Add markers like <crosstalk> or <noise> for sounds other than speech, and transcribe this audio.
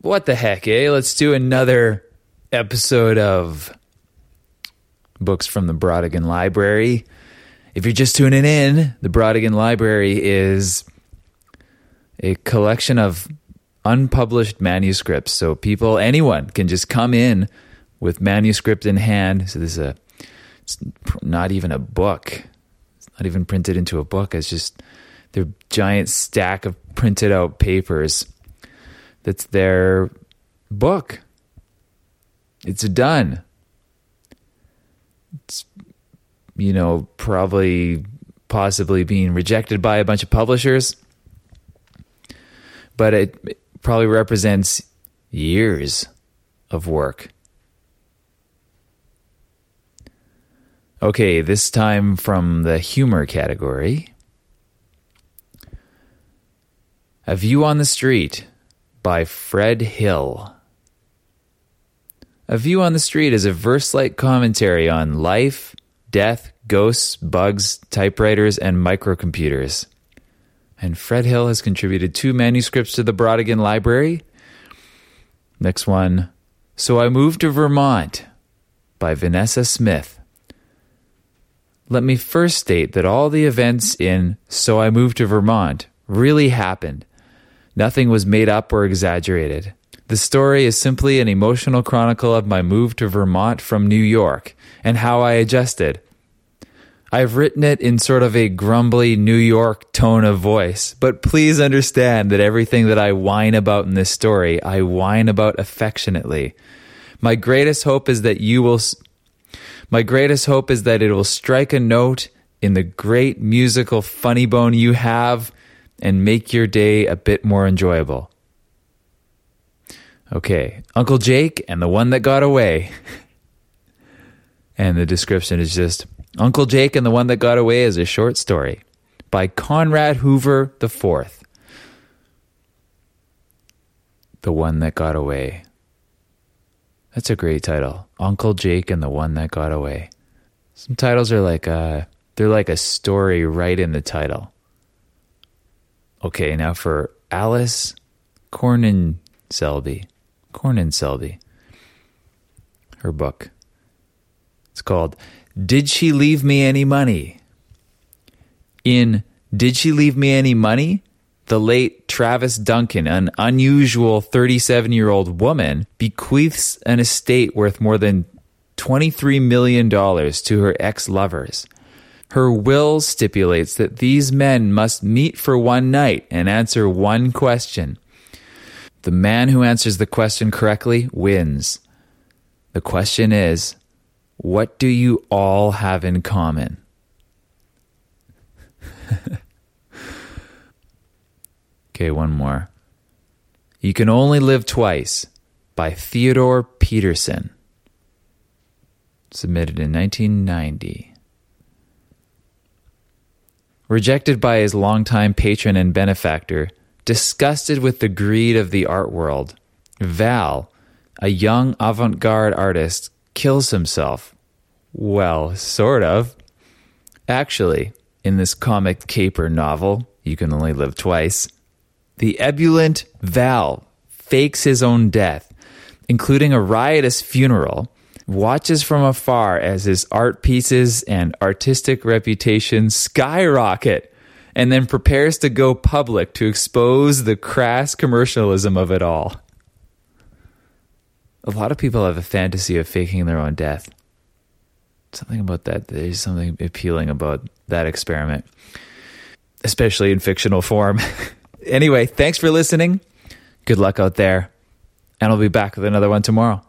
what the heck, eh? Let's do another episode of Books from the Brautigan Library. If you're just tuning in, the Brautigan Library is a collection of unpublished manuscripts. So people, anyone can just come in with manuscript in hand. So this is a, it's not even a book. It's not even printed into a book. It's just their giant stack of printed out papers. That's their book. It's done. It's, you know, probably possibly being rejected by a bunch of publishers. But it probably represents years of work. Okay, this time from the humor category. A View on the Street by Fred Hill. A View on the Street is a verse like commentary on life, death, ghosts, bugs, typewriters, and microcomputers. And Fred Hill has contributed two manuscripts to the Brautigan Library. Next one So I Moved to Vermont by Vanessa Smith. Let me first state that all the events in So I Moved to Vermont really happened. Nothing was made up or exaggerated. The story is simply an emotional chronicle of my move to Vermont from New York and how I adjusted. I've written it in sort of a grumbly New York tone of voice, but please understand that everything that I whine about in this story, I whine about affectionately. My greatest hope is that you will, my greatest hope is that it will strike a note in the great musical funny bone you have and make your day a bit more enjoyable. Okay, Uncle Jake and the one that got away. <laughs> and the description is just Uncle Jake and the One That Got Away is a short story by Conrad Hoover IV. The One That Got Away. That's a great title. Uncle Jake and the One That Got Away. Some titles are like a, they're like a story right in the title. Okay, now for Alice Cornan Selby. Cornan Selby. Her book. It's called Did She Leave Me Any Money? In Did She Leave Me Any Money? The late Travis Duncan, an unusual 37 year old woman, bequeaths an estate worth more than $23 million to her ex lovers. Her will stipulates that these men must meet for one night and answer one question. The man who answers the question correctly wins. The question is what do you all have in common? <laughs> okay, one more. You Can Only Live Twice by Theodore Peterson. Submitted in 1990. Rejected by his longtime patron and benefactor, disgusted with the greed of the art world, Val, a young avant garde artist, kills himself. Well, sort of. Actually, in this comic caper novel, You Can Only Live Twice, the ebullient Val fakes his own death, including a riotous funeral, watches from afar as his art pieces and artistic reputation skyrocket, and then prepares to go public to expose the crass commercialism of it all. A lot of people have a fantasy of faking their own death. Something about that, there's something appealing about that experiment, especially in fictional form. <laughs> anyway, thanks for listening. Good luck out there. And I'll be back with another one tomorrow.